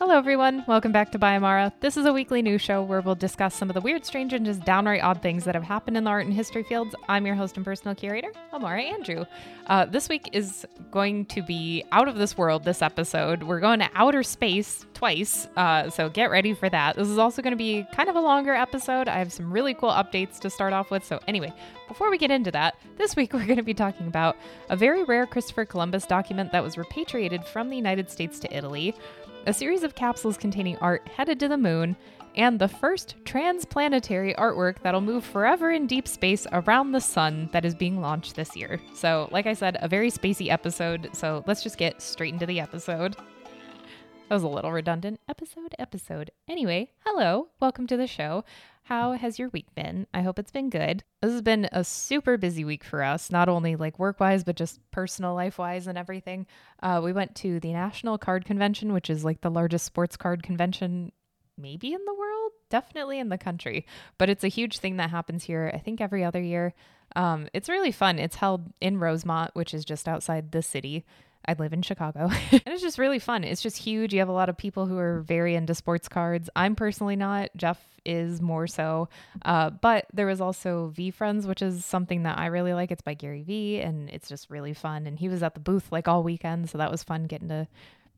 Hello, everyone. Welcome back to By Amara. This is a weekly news show where we'll discuss some of the weird, strange, and just downright odd things that have happened in the art and history fields. I'm your host and personal curator, Amara Andrew. Uh, this week is going to be out of this world, this episode. We're going to outer space twice, uh, so get ready for that. This is also going to be kind of a longer episode. I have some really cool updates to start off with. So, anyway, before we get into that, this week we're going to be talking about a very rare Christopher Columbus document that was repatriated from the United States to Italy a series of capsules containing art headed to the moon, and the first transplanetary artwork that'll move forever in deep space around the sun that is being launched this year. So, like I said, a very spacey episode, so let's just get straight into the episode. That was a little redundant. Episode, episode. Anyway, hello, welcome to the show. How has your week been? I hope it's been good. This has been a super busy week for us, not only like work wise, but just personal life wise and everything. Uh, we went to the National Card Convention, which is like the largest sports card convention maybe in the world, definitely in the country. But it's a huge thing that happens here, I think every other year. Um, it's really fun. It's held in Rosemont, which is just outside the city. I live in Chicago. and it's just really fun. It's just huge. You have a lot of people who are very into sports cards. I'm personally not. Jeff is more so. Uh, but there was also VeeFriends, which is something that I really like. It's by Gary Vee, and it's just really fun. And he was at the booth like all weekend. So that was fun getting to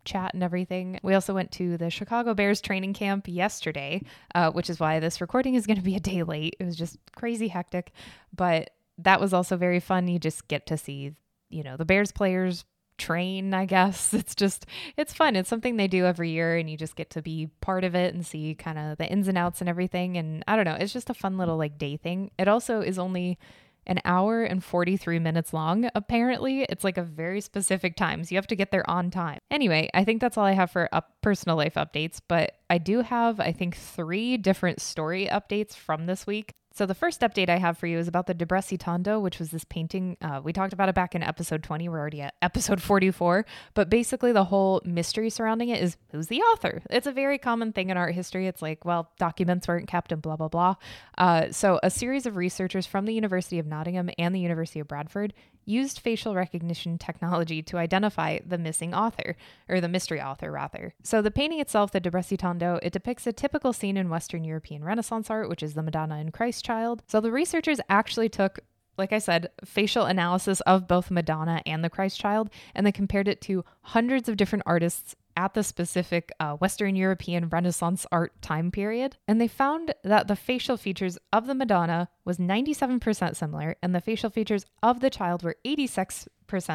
chat and everything. We also went to the Chicago Bears training camp yesterday, uh, which is why this recording is going to be a day late. It was just crazy hectic. But that was also very fun. You just get to see, you know, the Bears players train, I guess. It's just, it's fun. It's something they do every year, and you just get to be part of it and see kind of the ins and outs and everything. And I don't know, it's just a fun little like day thing. It also is only an hour and 43 minutes long. Apparently, it's like a very specific time. So you have to get there on time. Anyway, I think that's all I have for up personal life updates, but I do have, I think, three different story updates from this week. So the first update I have for you is about the de Brécy Tondo, which was this painting. Uh, we talked about it back in episode 20. We're already at episode 44. But basically, the whole mystery surrounding it is who's the author? It's a very common thing in art history. It's like, well, documents weren't kept and blah, blah, blah. Uh, so a series of researchers from the University of Nottingham and the University of Bradford used facial recognition technology to identify the missing author, or the mystery author, rather. So the painting itself, the de Brécy Tondo, it depicts a typical scene in Western European Renaissance art, which is the Madonna and Christ child. So the researchers actually took like I said, facial analysis of both Madonna and the Christ child, and they compared it to hundreds of different artists at the specific uh, Western European Renaissance art time period, and they found that the facial features of the Madonna was 97% similar, and the facial features of the child were 86%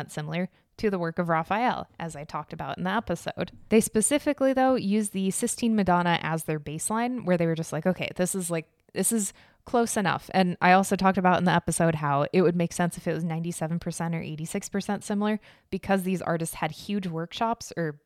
similar to the work of Raphael, as I talked about in the episode. They specifically, though, used the Sistine Madonna as their baseline, where they were just like, okay, this is like, this is close enough. And I also talked about in the episode how it would make sense if it was 97% or 86% similar because these artists had huge workshops or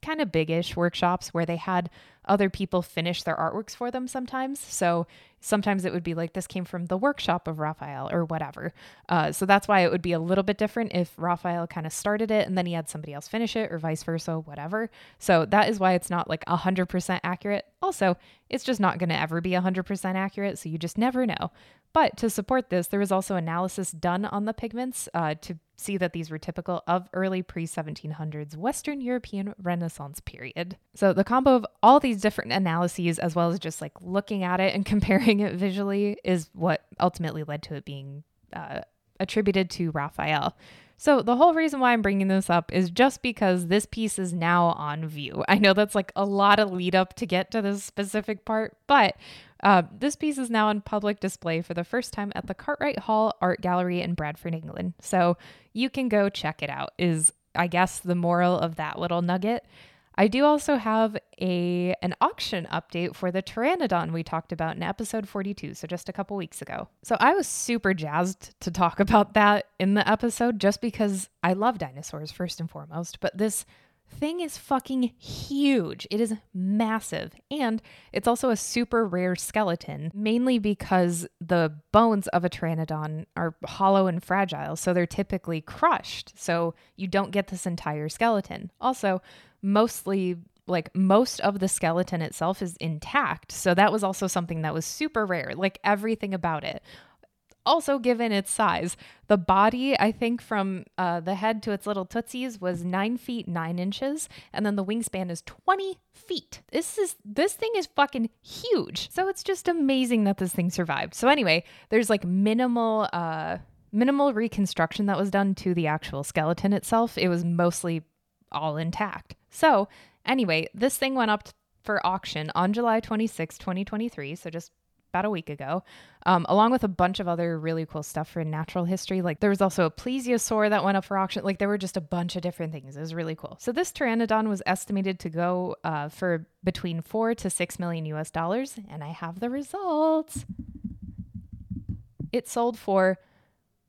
kind of biggish workshops where they had other people finish their artworks for them sometimes. So sometimes it would be like this came from the workshop of Raphael or whatever. Uh, so that's why it would be a little bit different if Raphael kind of started it and then he had somebody else finish it or vice versa, whatever. So that is why it's not like 100% accurate. Also, it's just not going to ever be 100% accurate. So you just never know. But to support this, there was also analysis done on the pigments uh, to see that these were typical of early pre 1700s Western European Renaissance period. So the combo of all these different analyses, as well as just like looking at it and comparing it visually, is what ultimately led to it being uh, attributed to Raphael. So, the whole reason why I'm bringing this up is just because this piece is now on view. I know that's like a lot of lead up to get to this specific part, but uh, this piece is now on public display for the first time at the Cartwright Hall Art Gallery in Bradford, England. So you can go check it out, is I guess the moral of that little nugget. I do also have a an auction update for the Pteranodon we talked about in episode 42, so just a couple weeks ago. So I was super jazzed to talk about that in the episode just because I love dinosaurs first and foremost, but this thing is fucking huge. It is massive. And it's also a super rare skeleton, mainly because the bones of a pteranodon are hollow and fragile, so they're typically crushed. So you don't get this entire skeleton. Also, mostly like most of the skeleton itself is intact. So that was also something that was super rare. Like everything about it Also, given its size, the body, I think, from uh, the head to its little tootsies was nine feet nine inches, and then the wingspan is 20 feet. This is this thing is fucking huge. So it's just amazing that this thing survived. So anyway, there's like minimal uh minimal reconstruction that was done to the actual skeleton itself. It was mostly all intact. So, anyway, this thing went up for auction on July 26, 2023. So, just about a week ago, um, along with a bunch of other really cool stuff for natural history. Like there was also a plesiosaur that went up for auction. Like there were just a bunch of different things. It was really cool. So this pteranodon was estimated to go uh, for between four to six million US dollars, and I have the results. It sold for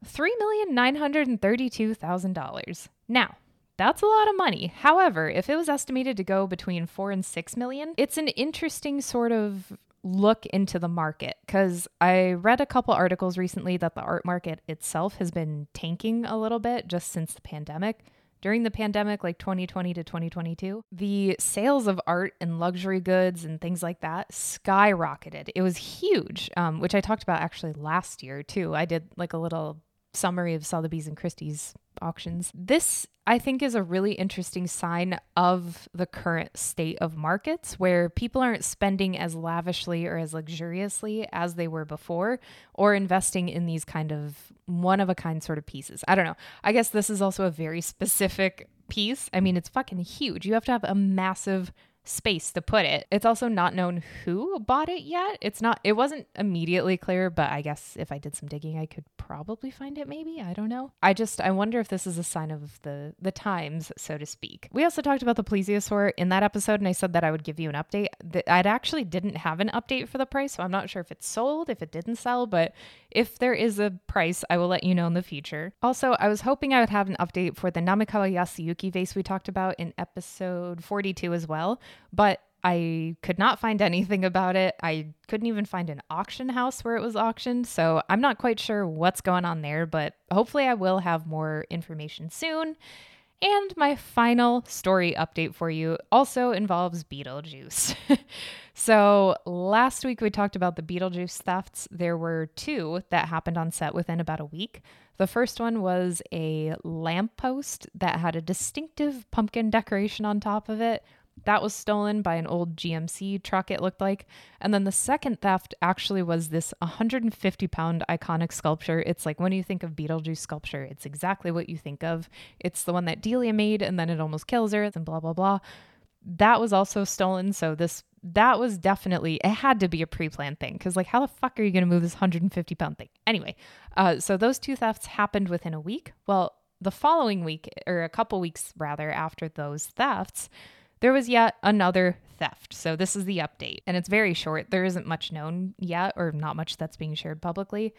$3,932,000. Now, that's a lot of money. However, if it was estimated to go between 4 and 6 million, it's an interesting sort of look into the market cuz I read a couple articles recently that the art market itself has been tanking a little bit just since the pandemic. During the pandemic, like 2020 to 2022, the sales of art and luxury goods and things like that skyrocketed. It was huge, um, which I talked about actually last year too. I did like a little summary of Sotheby's and Christie's auctions. This, I think, is a really interesting sign of the current state of markets where people aren't spending as lavishly or as luxuriously as they were before or investing in these kind of one of a kind sort of pieces. I don't know. I guess this is also a very specific piece. I mean, it's fucking huge. You have to have a massive space to put it. It's also not known who bought it yet. It's not it wasn't immediately clear, but I guess if I did some digging I could probably find it maybe. I don't know. I just I wonder if this is a sign of the the times, so to speak. We also talked about the plesiosaur in that episode and I said that I would give you an update. I actually didn't have an update for the price, so I'm not sure if it sold, if it didn't sell, but if there is a price, I will let you know in the future. Also, I was hoping I would have an update for the Namikawa Yasuyuki vase we talked about in episode 42 as well but I could not find anything about it. I couldn't even find an auction house where it was auctioned. So I'm not quite sure what's going on there, but hopefully I will have more information soon. And my final story update for you also involves Beetlejuice. so, last week we talked about the Beetlejuice thefts. There were two that happened on set within about a week. The first one was a lamppost that had a distinctive pumpkin decoration on top of it, that was stolen by an old GMC truck, it looked like. And then the second theft actually was this 150 pound iconic sculpture. It's like when you think of Beetlejuice sculpture, it's exactly what you think of. It's the one that Delia made and then it almost kills her and blah, blah, blah. That was also stolen. So this, that was definitely, it had to be a pre planned thing because, like, how the fuck are you going to move this 150 pound thing? Anyway, uh, so those two thefts happened within a week. Well, the following week, or a couple weeks rather, after those thefts, there was yet another theft. So this is the update, and it's very short. There isn't much known yet, or not much that's being shared publicly.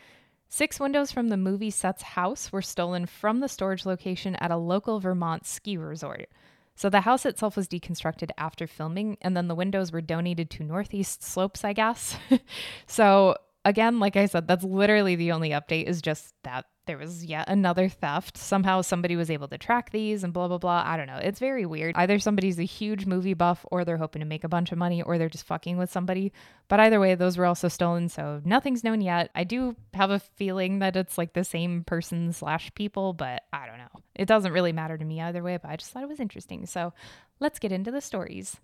Six windows from the movie set's house were stolen from the storage location at a local Vermont ski resort. So the house itself was deconstructed after filming, and then the windows were donated to Northeast Slopes, I guess. so again, like I said, that's literally the only update is just that there was yet another theft. Somehow somebody was able to track these and blah, blah, blah. I don't know. It's very weird. Either somebody's a huge movie buff or they're hoping to make a bunch of money or they're just fucking with somebody. But either way, those were also stolen. So nothing's known yet. I do have a feeling that it's like the same person slash people, but I don't know. It doesn't really matter to me either way, but I just thought it was interesting. So let's get into the stories.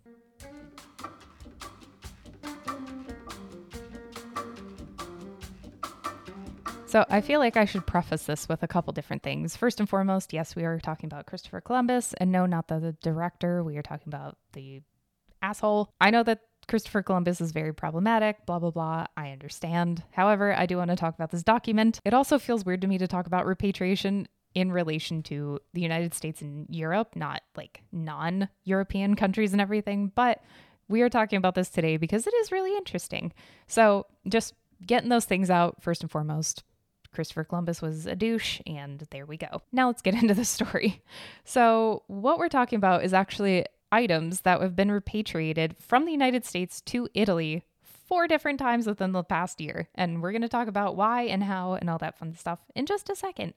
So I feel like I should preface this with a couple different things. First and foremost, yes, we are talking about Christopher Columbus, and no, not the, the director. We are talking about the asshole. I know that Christopher Columbus is very problematic, blah, blah, blah. I understand. However, I do want to talk about this document. It also feels weird to me to talk about repatriation in relation to the United States and Europe, not like non European countries and everything. But we are talking about this today because it is really interesting. So just getting those things out first and foremost. Christopher Columbus was a douche, and there we go. Now let's get into the story. So, what we're talking about is actually items that have been repatriated from the United States to Italy four different times within the past year. And we're going to talk about why and how and all that fun stuff in just a second.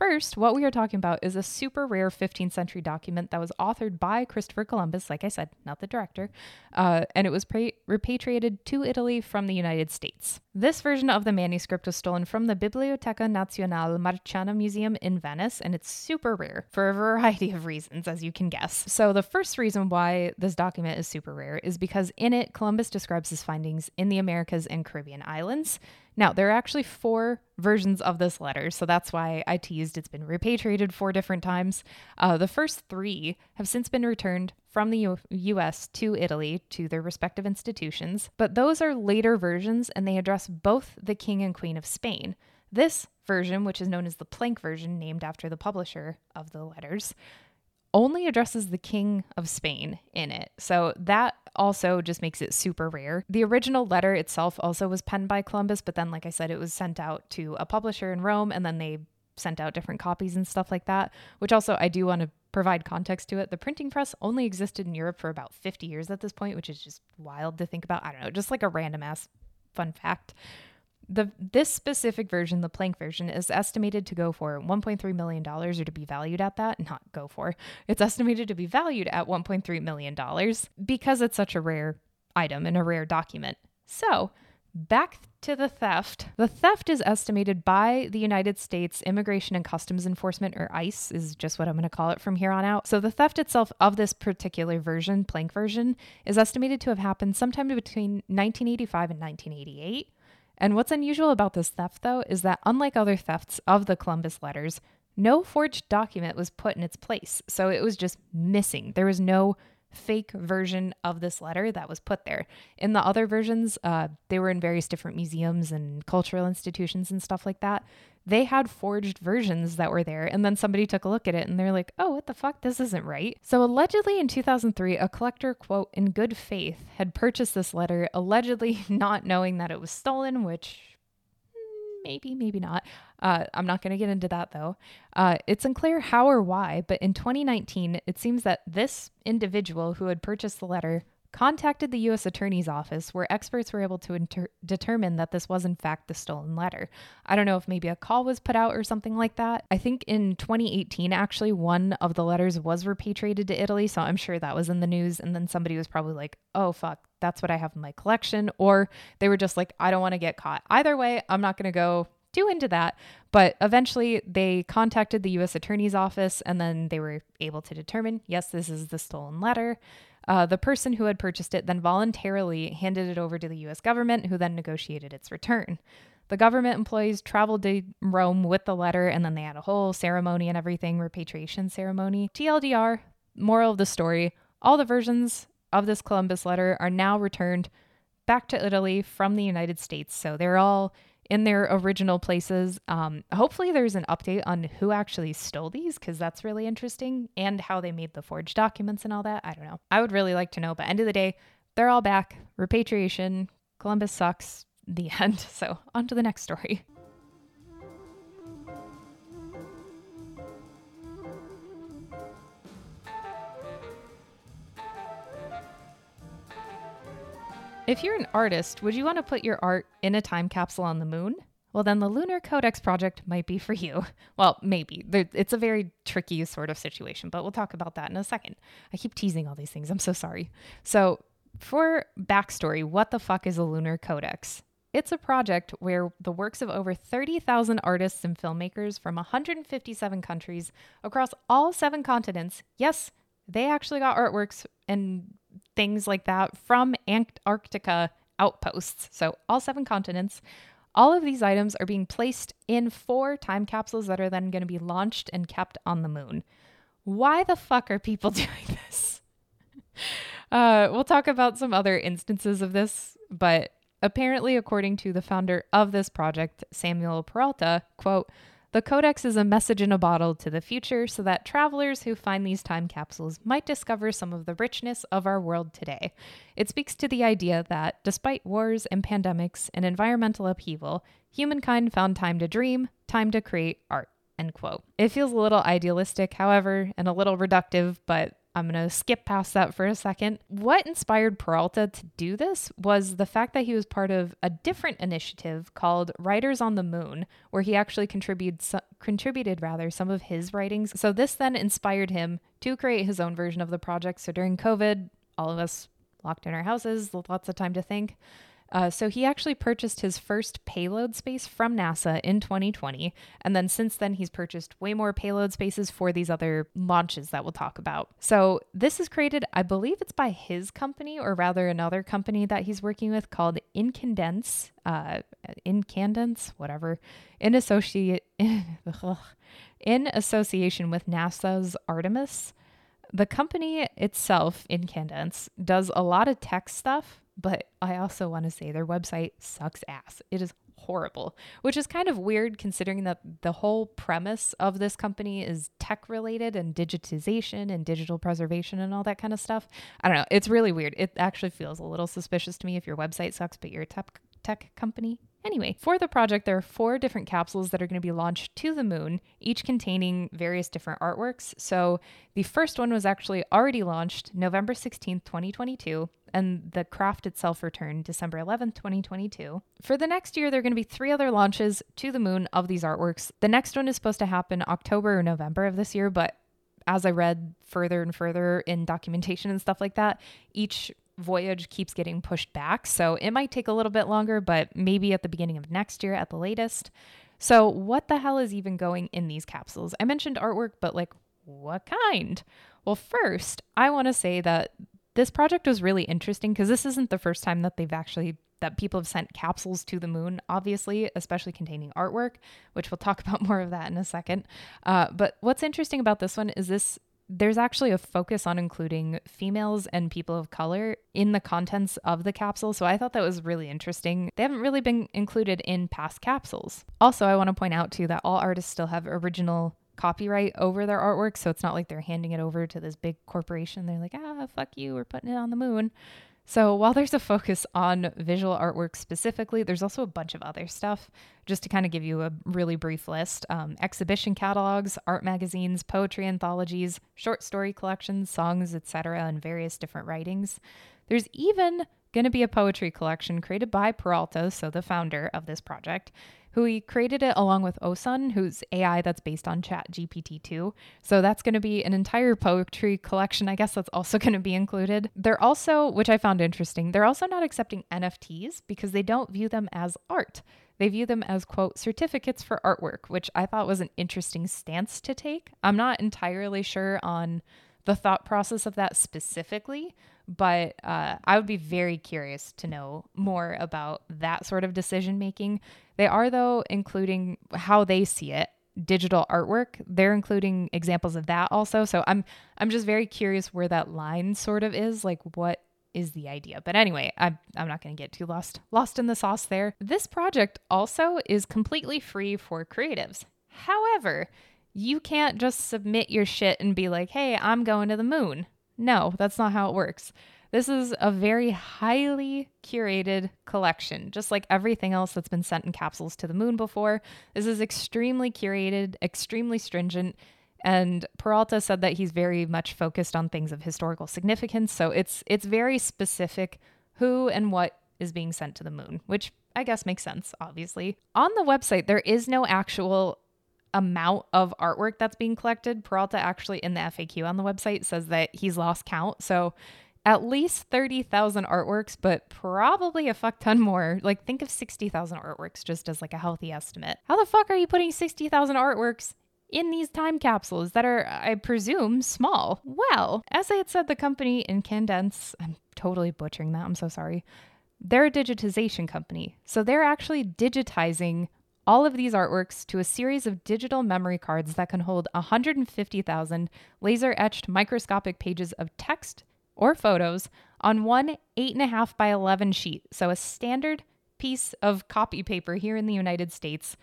First, what we are talking about is a super rare 15th century document that was authored by Christopher Columbus, like I said, not the director, uh, and it was pre- repatriated to Italy from the United States. This version of the manuscript was stolen from the Biblioteca Nazionale Marciana Museum in Venice, and it's super rare for a variety of reasons, as you can guess. So, the first reason why this document is super rare is because in it, Columbus describes his findings in the Americas and Caribbean islands. Now, there are actually four versions of this letter, so that's why I teased it's been repatriated four different times. Uh, the first three have since been returned from the U- US to Italy to their respective institutions, but those are later versions and they address both the King and Queen of Spain. This version, which is known as the Plannck version, named after the publisher of the letters, only addresses the King of Spain in it. So that also just makes it super rare. The original letter itself also was penned by Columbus, but then, like I said, it was sent out to a publisher in Rome and then they sent out different copies and stuff like that, which also I do want to provide context to it. The printing press only existed in Europe for about 50 years at this point, which is just wild to think about. I don't know, just like a random ass fun fact the this specific version, the Plannck version, is estimated to go for 1.3 million dollars, or to be valued at that. Not go for. It's estimated to be valued at 1.3 million dollars because it's such a rare item and a rare document. So. Back to the theft. The theft is estimated by the United States Immigration and Customs Enforcement, or ICE, is just what I'm going to call it from here on out. So, the theft itself of this particular version, Plannck version, is estimated to have happened sometime between 1985 and 1988. And what's unusual about this theft, though, is that unlike other thefts of the Columbus letters, no forged document was put in its place. So it was just missing. There was no fake version of this letter that was put there. In the other versions, uh, they were in various different museums and cultural institutions and stuff like that they had forged versions that were there. And then somebody took a look at it and they're like, oh, what the fuck? This isn't right. So allegedly in 2003, a collector, quote, in good faith, had purchased this letter, allegedly not knowing that it was stolen, which hmm, maybe, maybe not. Uh, I'm not going to get into that though. Uh, it's unclear how or why, but in 2019, it seems that this individual who had purchased the letter contacted the U.S. Attorney's Office, where experts were able to inter- determine that this was, in fact, the stolen letter. I don't know if maybe a call was put out or something like that. I think in 2018, actually, one of the letters was repatriated to Italy, so I'm sure that was in the news. And then somebody was probably like, oh, fuck, that's what I have in my collection. Or they were just like, I don't want to get caught. Either way, I'm not going to go too into that. But eventually they contacted the US Attorney's Office and then they were able to determine yes, this is the stolen letter. Uh, the person who had purchased it then voluntarily handed it over to the US government, who then negotiated its return. The government employees traveled to Rome with the letter, and then they had a whole ceremony and everything, repatriation ceremony. TLDR, moral of the story all the versions of this Columbus letter are now returned back to Italy from the United States. So they're all in their original places. Um, hopefully, there's an update on who actually stole these because that's really interesting and how they made the forged documents and all that. I don't know. I would really like to know. But end of the day, they're all back. Repatriation. Columbus sucks. The end. So on to the next story. If you're an artist, would you want to put your art in a time capsule on the moon? Well, then the Lunar Codex project might be for you. Well, maybe. It's a very tricky sort of situation, but we'll talk about that in a second. I keep teasing all these things. I'm so sorry. So, for backstory, what the fuck is a Lunar Codex? It's a project where the works of over 30,000 artists and filmmakers from 157 countries across all seven continents, yes, they actually got artworks and things like that from Antarctica outposts. So, all seven continents. All of these items are being placed in four time capsules that are then going to be launched and kept on the moon. Why the fuck are people doing this? Uh, we'll talk about some other instances of this, but apparently, according to the founder of this project, Samuel Peralta, quote, the Codex is a message in a bottle to the future so that travelers who find these time capsules might discover some of the richness of our world today. It speaks to the idea that, despite wars and pandemics and environmental upheaval, humankind found time to dream, time to create art. End quote. It feels a little idealistic, however, and a little reductive, but I'm going to skip past that for a second. What inspired Peralta to do this was the fact that he was part of a different initiative called Writers on the Moon, where he actually contributed contributed rather some of his writings. So this then inspired him to create his own version of the project. So during COVID, all of us locked in our houses, lots of time to think. Uh, so he actually purchased his first payload space from NASA in 2020. And then since then, he's purchased way more payload spaces for these other launches that we'll talk about. So this is created, I believe it's by his company, or rather another company that he's working with called Incandesce, uh, Incandesce, whatever, in associate in association with NASA's Artemis. The company itself, Incandence, does a lot of tech stuff but I also want to say their website sucks ass. It is horrible, which is kind of weird considering that the whole premise of this company is tech related and digitization and digital preservation and all that kind of stuff. I don't know. It's really weird. It actually feels a little suspicious to me if your website sucks, but you're a tech, tech company. Anyway, for the project, there are four different capsules that are going to be launched to the moon, each containing various different artworks. So the first one was actually already launched November 16th, 2022, and the craft itself returned December 11th, 2022. For the next year, there are going to be three other launches to the moon of these artworks. The next one is supposed to happen October or November of this year, but as I read further and further in documentation and stuff like that, each voyage keeps getting pushed back. So it might take a little bit longer, but maybe at the beginning of next year at the latest. So, what the hell is even going in these capsules? I mentioned artwork, but like, what kind? Well, first, I want to say that this project was really interesting because this isn't the first time that they've actually that people have sent capsules to the moon, obviously, especially containing artwork, which we'll talk about more of that in a second. Uh, but what's interesting about this one is this there's actually a focus on including females and people of color in the contents of the capsule. So I thought that was really interesting. They haven't really been included in past capsules. Also, I want to point out too that all artists still have original copyright over their artwork. So it's not like they're handing it over to this big corporation. They're like, ah, fuck you, we're putting it on the moon. So while there's a focus on visual artwork specifically, there's also a bunch of other stuff. Just to kind of give you a really brief list um, exhibition catalogs, art magazines, poetry anthologies, short story collections, songs, etc., and various different writings. There's even going to be a poetry collection created by Peralta, so the founder of this project, who he created it along with Osun, who's AI that's based on Chat GPT-2. So that's going to be an entire poetry collection. I guess that's also going to be included. They're also, which I found interesting, they're also not accepting NFTs because they don't view them as art. They view them as, quote, certificates for artwork, which I thought was an interesting stance to take. I'm not entirely sure on the thought process of that specifically, but uh, I would be very curious to know more about that sort of decision making. They are, though, including how they see it digital artwork. They're including examples of that also. So i'm i'm just very curious where that line sort of is like what is the idea? But anyway i'm, I'm not going to get too lost lost in the sauce there. This project also is completely free for creatives. However you can't just submit your shit and be like hey i'm going to the moon no, that's not how it works. This is a very highly curated collection, just like everything else that's been sent in capsules to the moon before. This is extremely curated, extremely stringent. And Peralta said that he's very much focused on things of historical significance. So it's it's very specific who and what is being sent to the moon, which I guess makes sense, obviously. On the website, there is no actual amount of artwork that's being collected. Peralta actually in the FAQ on the website says that he's lost count. So at least 30,000 artworks, but probably a fuck ton more. Like think of 60,000 artworks just as like a healthy estimate. How the fuck are you putting 60,000 artworks in these time capsules that are, I presume, small? Well, as I had said, the company Incandesce, I'm totally butchering that, I'm so sorry. They're a digitization company. So they're actually digitizing all of these artworks to a series of digital memory cards that can hold 150,000 laser etched microscopic pages of text or photos on one 8.5 by 11 sheet. So, a standard piece of copy paper here in the United States.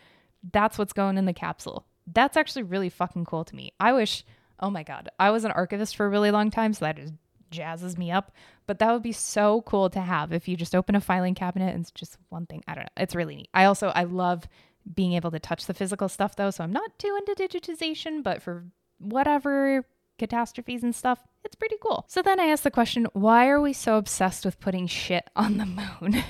That's what's going in the capsule. That's actually really fucking cool to me. I wish, oh my God, I was an archivist for a really long time, so that just jazzes me up. But that would be so cool to have if you just open a filing cabinet and it's just one thing. I don't know. It's really neat. I also, I love being able to touch the physical stuff though. So I'm not too into digitization, but for whatever catastrophes and stuff. It's pretty cool. So then I asked the question why are we so obsessed with putting shit on the moon?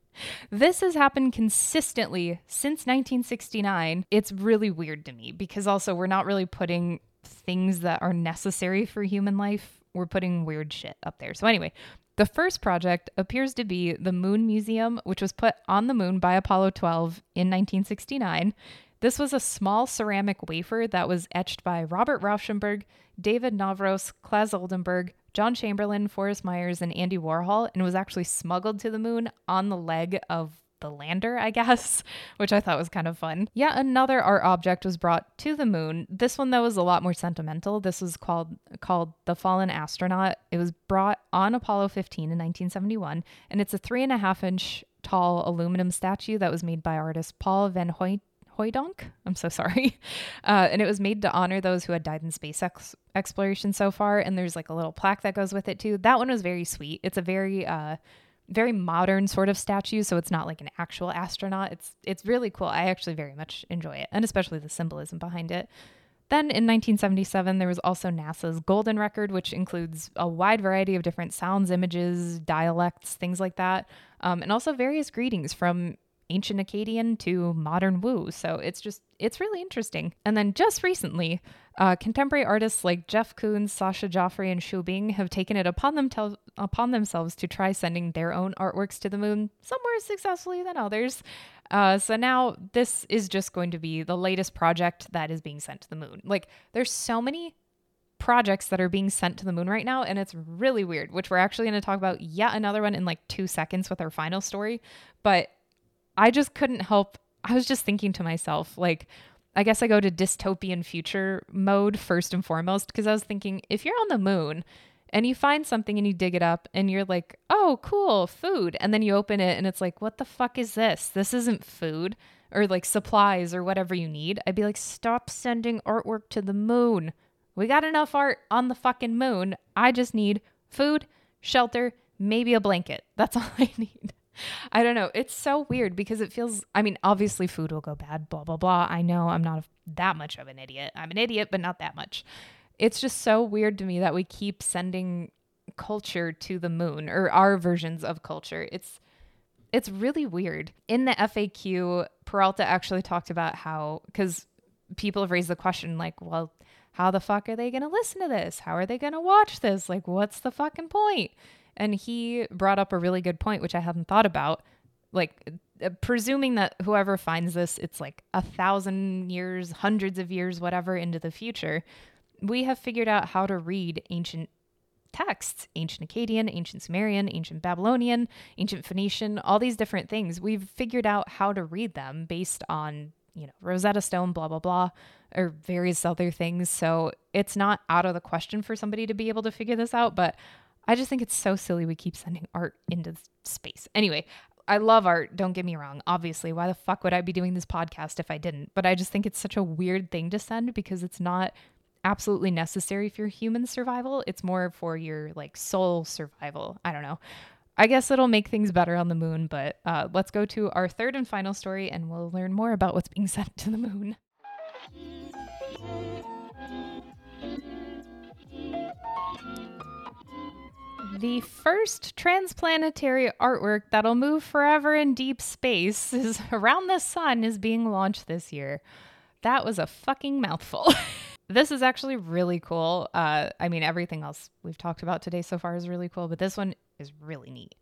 this has happened consistently since 1969. It's really weird to me because also we're not really putting things that are necessary for human life. We're putting weird shit up there. So, anyway, the first project appears to be the Moon Museum, which was put on the moon by Apollo 12 in 1969. This was a small ceramic wafer that was etched by Robert Rauschenberg, David Novros, Claes Oldenburg, John Chamberlain, Forrest Myers, and Andy Warhol, and was actually smuggled to the moon on the leg of the lander, I guess, which I thought was kind of fun. Yet another art object was brought to the moon. This one though was a lot more sentimental. This was called called the Fallen Astronaut. It was brought on Apollo 15 in 1971, and it's a three and a half inch tall aluminum statue that was made by artist Paul Van Hoyt Hooydonk. I'm so sorry. Uh, and it was made to honor those who had died in space ex- exploration so far. And there's like a little plaque that goes with it too. That one was very sweet. It's a very, uh, very modern sort of statue. So it's not like an actual astronaut. It's it's really cool. I actually very much enjoy it, and especially the symbolism behind it. Then in 1977, there was also NASA's Golden Record, which includes a wide variety of different sounds, images, dialects, things like that, um, and also various greetings from ancient Akkadian to modern Wu. So it's just, it's really interesting. And then just recently, uh, contemporary artists like Jeff Koons, Sacha Jafri, and Xu Bing have taken it upon, them tel- upon themselves to try sending their own artworks to the moon, some more successfully than others. Uh, so now this is just going to be the latest project that is being sent to the moon. Like, there's so many projects that are being sent to the moon right now, and it's really weird, which we're actually going to talk about yet another one in like two seconds with our final story. But I just couldn't help. I was just thinking to myself, like, I guess I go to dystopian future mode first and foremost because I was thinking if you're on the moon and you find something and you dig it up and you're like, oh, cool, food. And then you open it and it's like, what the fuck is this? This isn't food or like supplies or whatever you need. I'd be like, stop sending artwork to the moon. We got enough art on the fucking moon. I just need food, shelter, maybe a blanket. That's all I need. I don't know. It's so weird because it feels, I mean, obviously food will go bad, blah, blah, blah. I know I'm not that much of an idiot. I'm an idiot, but not that much. It's just so weird to me that we keep sending culture to the moon or our versions of culture. It's, it's really weird. In the FAQ, Peralta actually talked about how, because people have raised the question, like, well, how the fuck are they going to listen to this? How are they going to watch this? Like, what's the fucking point? And he brought up a really good point, which I hadn't thought about. Like, uh, presuming that whoever finds this, it's like a thousand years, hundreds of years, whatever, into the future, we have figured out how to read ancient texts ancient Akkadian, ancient Sumerian, ancient Babylonian, ancient Phoenician, all these different things. We've figured out how to read them based on, you know, Rosetta Stone, blah, blah, blah, or various other things. So it's not out of the question for somebody to be able to figure this out. But I just think it's so silly we keep sending art into space. Anyway, I love art, don't get me wrong. Obviously, why the fuck would I be doing this podcast if I didn't? But I just think it's such a weird thing to send because it's not absolutely necessary for human survival. It's more for your like soul survival. I don't know. I guess it'll make things better on the moon, but uh, let's go to our third and final story and we'll learn more about what's being sent to the moon. The first transplanetary artwork that'll move forever in deep space is around the sun is being launched this year. That was a fucking mouthful. this is actually really cool. Uh, I mean, everything else we've talked about today so far is really cool, but this one is really neat.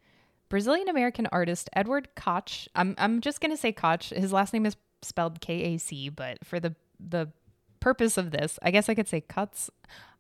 Brazilian American artist Edward Koch. I'm I'm just gonna say Koch. His last name is spelled K A C, but for the the purpose of this, I guess I could say cuts.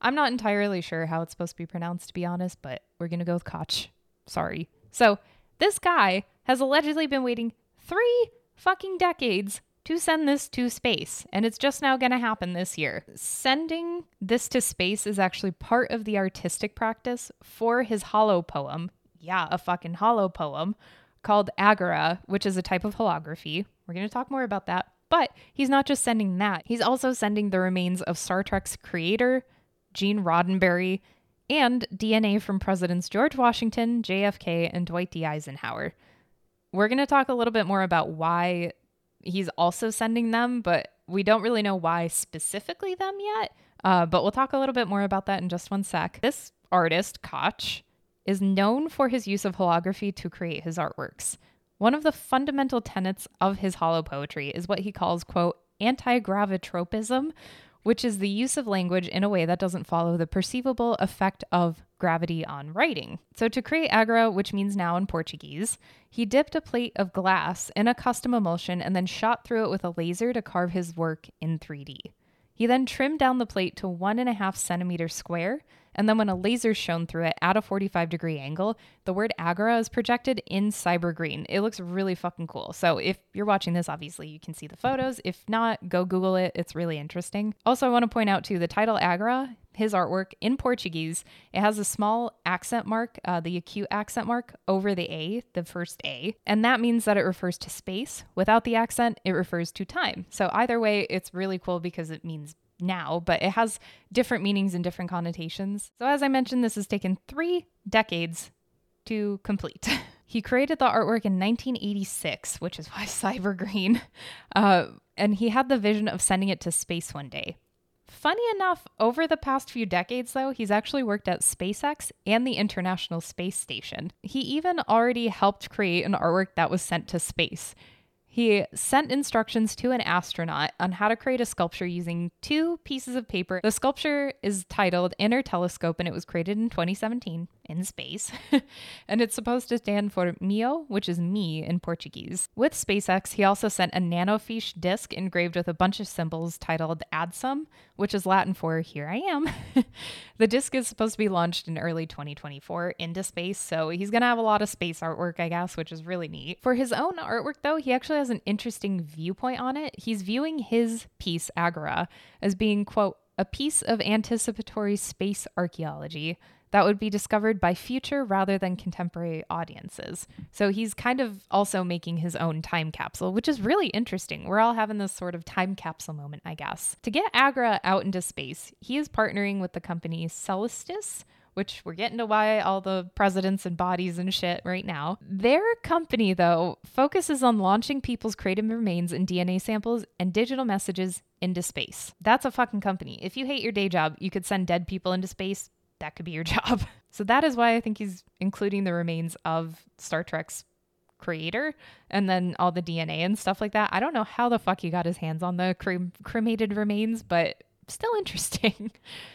I'm not entirely sure how it's supposed to be pronounced, to be honest, but we're going to go with Koch. Sorry. So, this guy has allegedly been waiting three fucking decades to send this to space, and it's just now going to happen this year. Sending this to space is actually part of the artistic practice for his holopoem. Yeah, a fucking holopoem called Agora, which is a type of holography. We're going to talk more about that. But he's not just sending that, he's also sending the remains of Star Trek's creator, Gene Roddenberry, and DNA from Presidents George Washington, JFK, and Dwight D. Eisenhower. We're going to talk a little bit more about why he's also sending them, but we don't really know why specifically them yet. Uh, but we'll talk a little bit more about that in just one sec. This artist, Koch, is known for his use of holography to create his artworks. One of the fundamental tenets of his holo poetry is what he calls, quote, anti gravitropism, which is the use of language in a way that doesn't follow the perceivable effect of gravity on writing. So, to create agora, which means now in Portuguese, he dipped a plate of glass in a custom emulsion and then shot through it with a laser to carve his work in 3D. He then trimmed down the plate to one and a half centimeters square and then when a laser shone through it at a 45 degree angle, the word Agora is projected in cyber green. It looks really fucking cool. So if you're watching this, obviously you can see the photos. If not, go Google it. It's really interesting. Also, I want to point out too the title Agora, his artwork in Portuguese, it has a small accent mark, uh, the acute accent mark over the A, the first A. And that means that it refers to space. Without the accent, it refers to time. So either way, it's really cool because it means now, but it has different meanings and different connotations. So, as I mentioned, this has taken three decades to complete. he created the artwork in 1986, which is why Cyber Green. Uh, and he had the vision of sending it to space one day. Funny enough, over the past few decades, though, he's actually worked at SpaceX and the International Space Station. He even already helped create an artwork that was sent to space. He sent instructions to an astronaut on how to create a sculpture using two pieces of paper. The sculpture is titled Inner Telescope and it was created in 2017 in space. and it's supposed to stand for Mio, which is me in Portuguese. With SpaceX, he also sent a nanofiche disc engraved with a bunch of symbols titled ADSUM, which is Latin for Here I Am. the disc is supposed to be launched in early 2024 into space, so he's going to have a lot of space artwork, I guess, which is really neat. For his own artwork, though, he actually has an interesting viewpoint on it. He's viewing his piece, Agora, as being, quote, a piece of anticipatory space archaeology that would be discovered by future rather than contemporary audiences. So he's kind of also making his own time capsule, which is really interesting. We're all having this sort of time capsule moment, I guess. To get Agora out into space, he is partnering with the company Celestis, which we're getting to why all the presidents and bodies and shit right now. Their company, though, focuses on launching people's creative remains and DNA samples and digital messages into space. That's a fucking company. If you hate your day job, you could send dead people into space that could be your job. So that is why I think he's including the remains of Star Trek's creator and then all the DNA and stuff like that. I don't know how the fuck he got his hands on the cremated remains, but still interesting.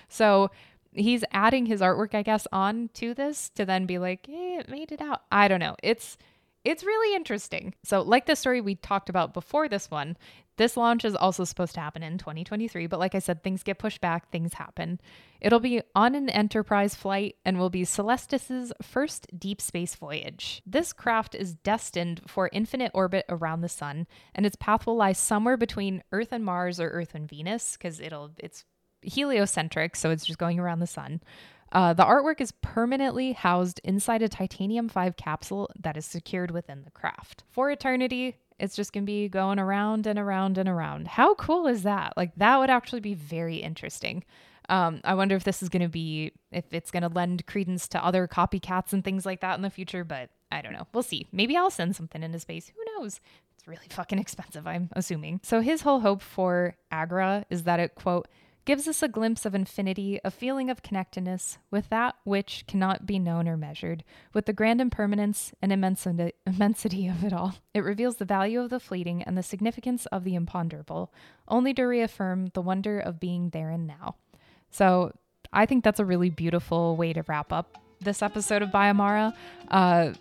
so he's adding his artwork, I guess, on to this to then be like, hey, it made it out. I don't know. It's it's really interesting. So, like the story we talked about before this one, this launch is also supposed to happen in 2023, but like I said, things get pushed back, things happen. It'll be on an Enterprise flight and will be Celestis's first deep space voyage. This craft is destined for infinite orbit around the sun, and its path will lie somewhere between Earth and Mars or Earth and Venus because it'll it's heliocentric, so it's just going around the sun. Uh, the artwork is permanently housed inside a titanium 5 capsule that is secured within the craft. For eternity, it's just going to be going around and around and around. How cool is that? Like, that would actually be very interesting. Um, I wonder if this is going to be, if it's going to lend credence to other copycats and things like that in the future, but I don't know. We'll see. Maybe I'll send something into space. Who knows? It's really fucking expensive, I'm assuming. So his whole hope for Agora is that it, quote, gives us a glimpse of infinity, a feeling of connectedness with that which cannot be known or measured, with the grand impermanence and immensity, of it all. It reveals the value of the fleeting and the significance of the imponderable, only to reaffirm the wonder of being there and now. So I think that's a really beautiful way to wrap up this episode of By Amara. Uh,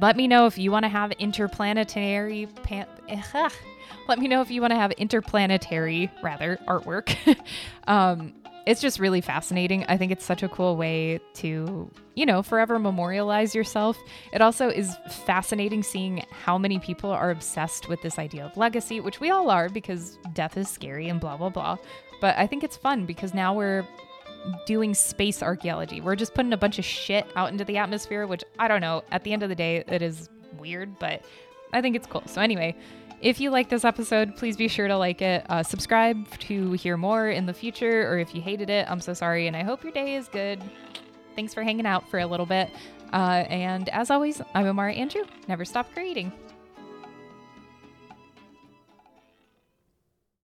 let me know if you want to have interplanetary pan- let me know if you want to have interplanetary rather artwork. um, it's just really fascinating. I think it's such a cool way to, you know, forever memorialize yourself. It also is fascinating seeing how many people are obsessed with this idea of legacy, which we all are because death is scary and blah, blah, blah. But I think it's fun because now we're doing space archaeology. We're just putting a bunch of shit out into the atmosphere, which I don't know. At the end of the day, it is weird, but I think it's cool. So, anyway, if you like this episode, please be sure to like it. Uh, subscribe to hear more in the future, or if you hated it, I'm so sorry, and I hope your day is good. Thanks for hanging out for a little bit. Uh, and as always, I'm Amara Andrew. Never stop creating.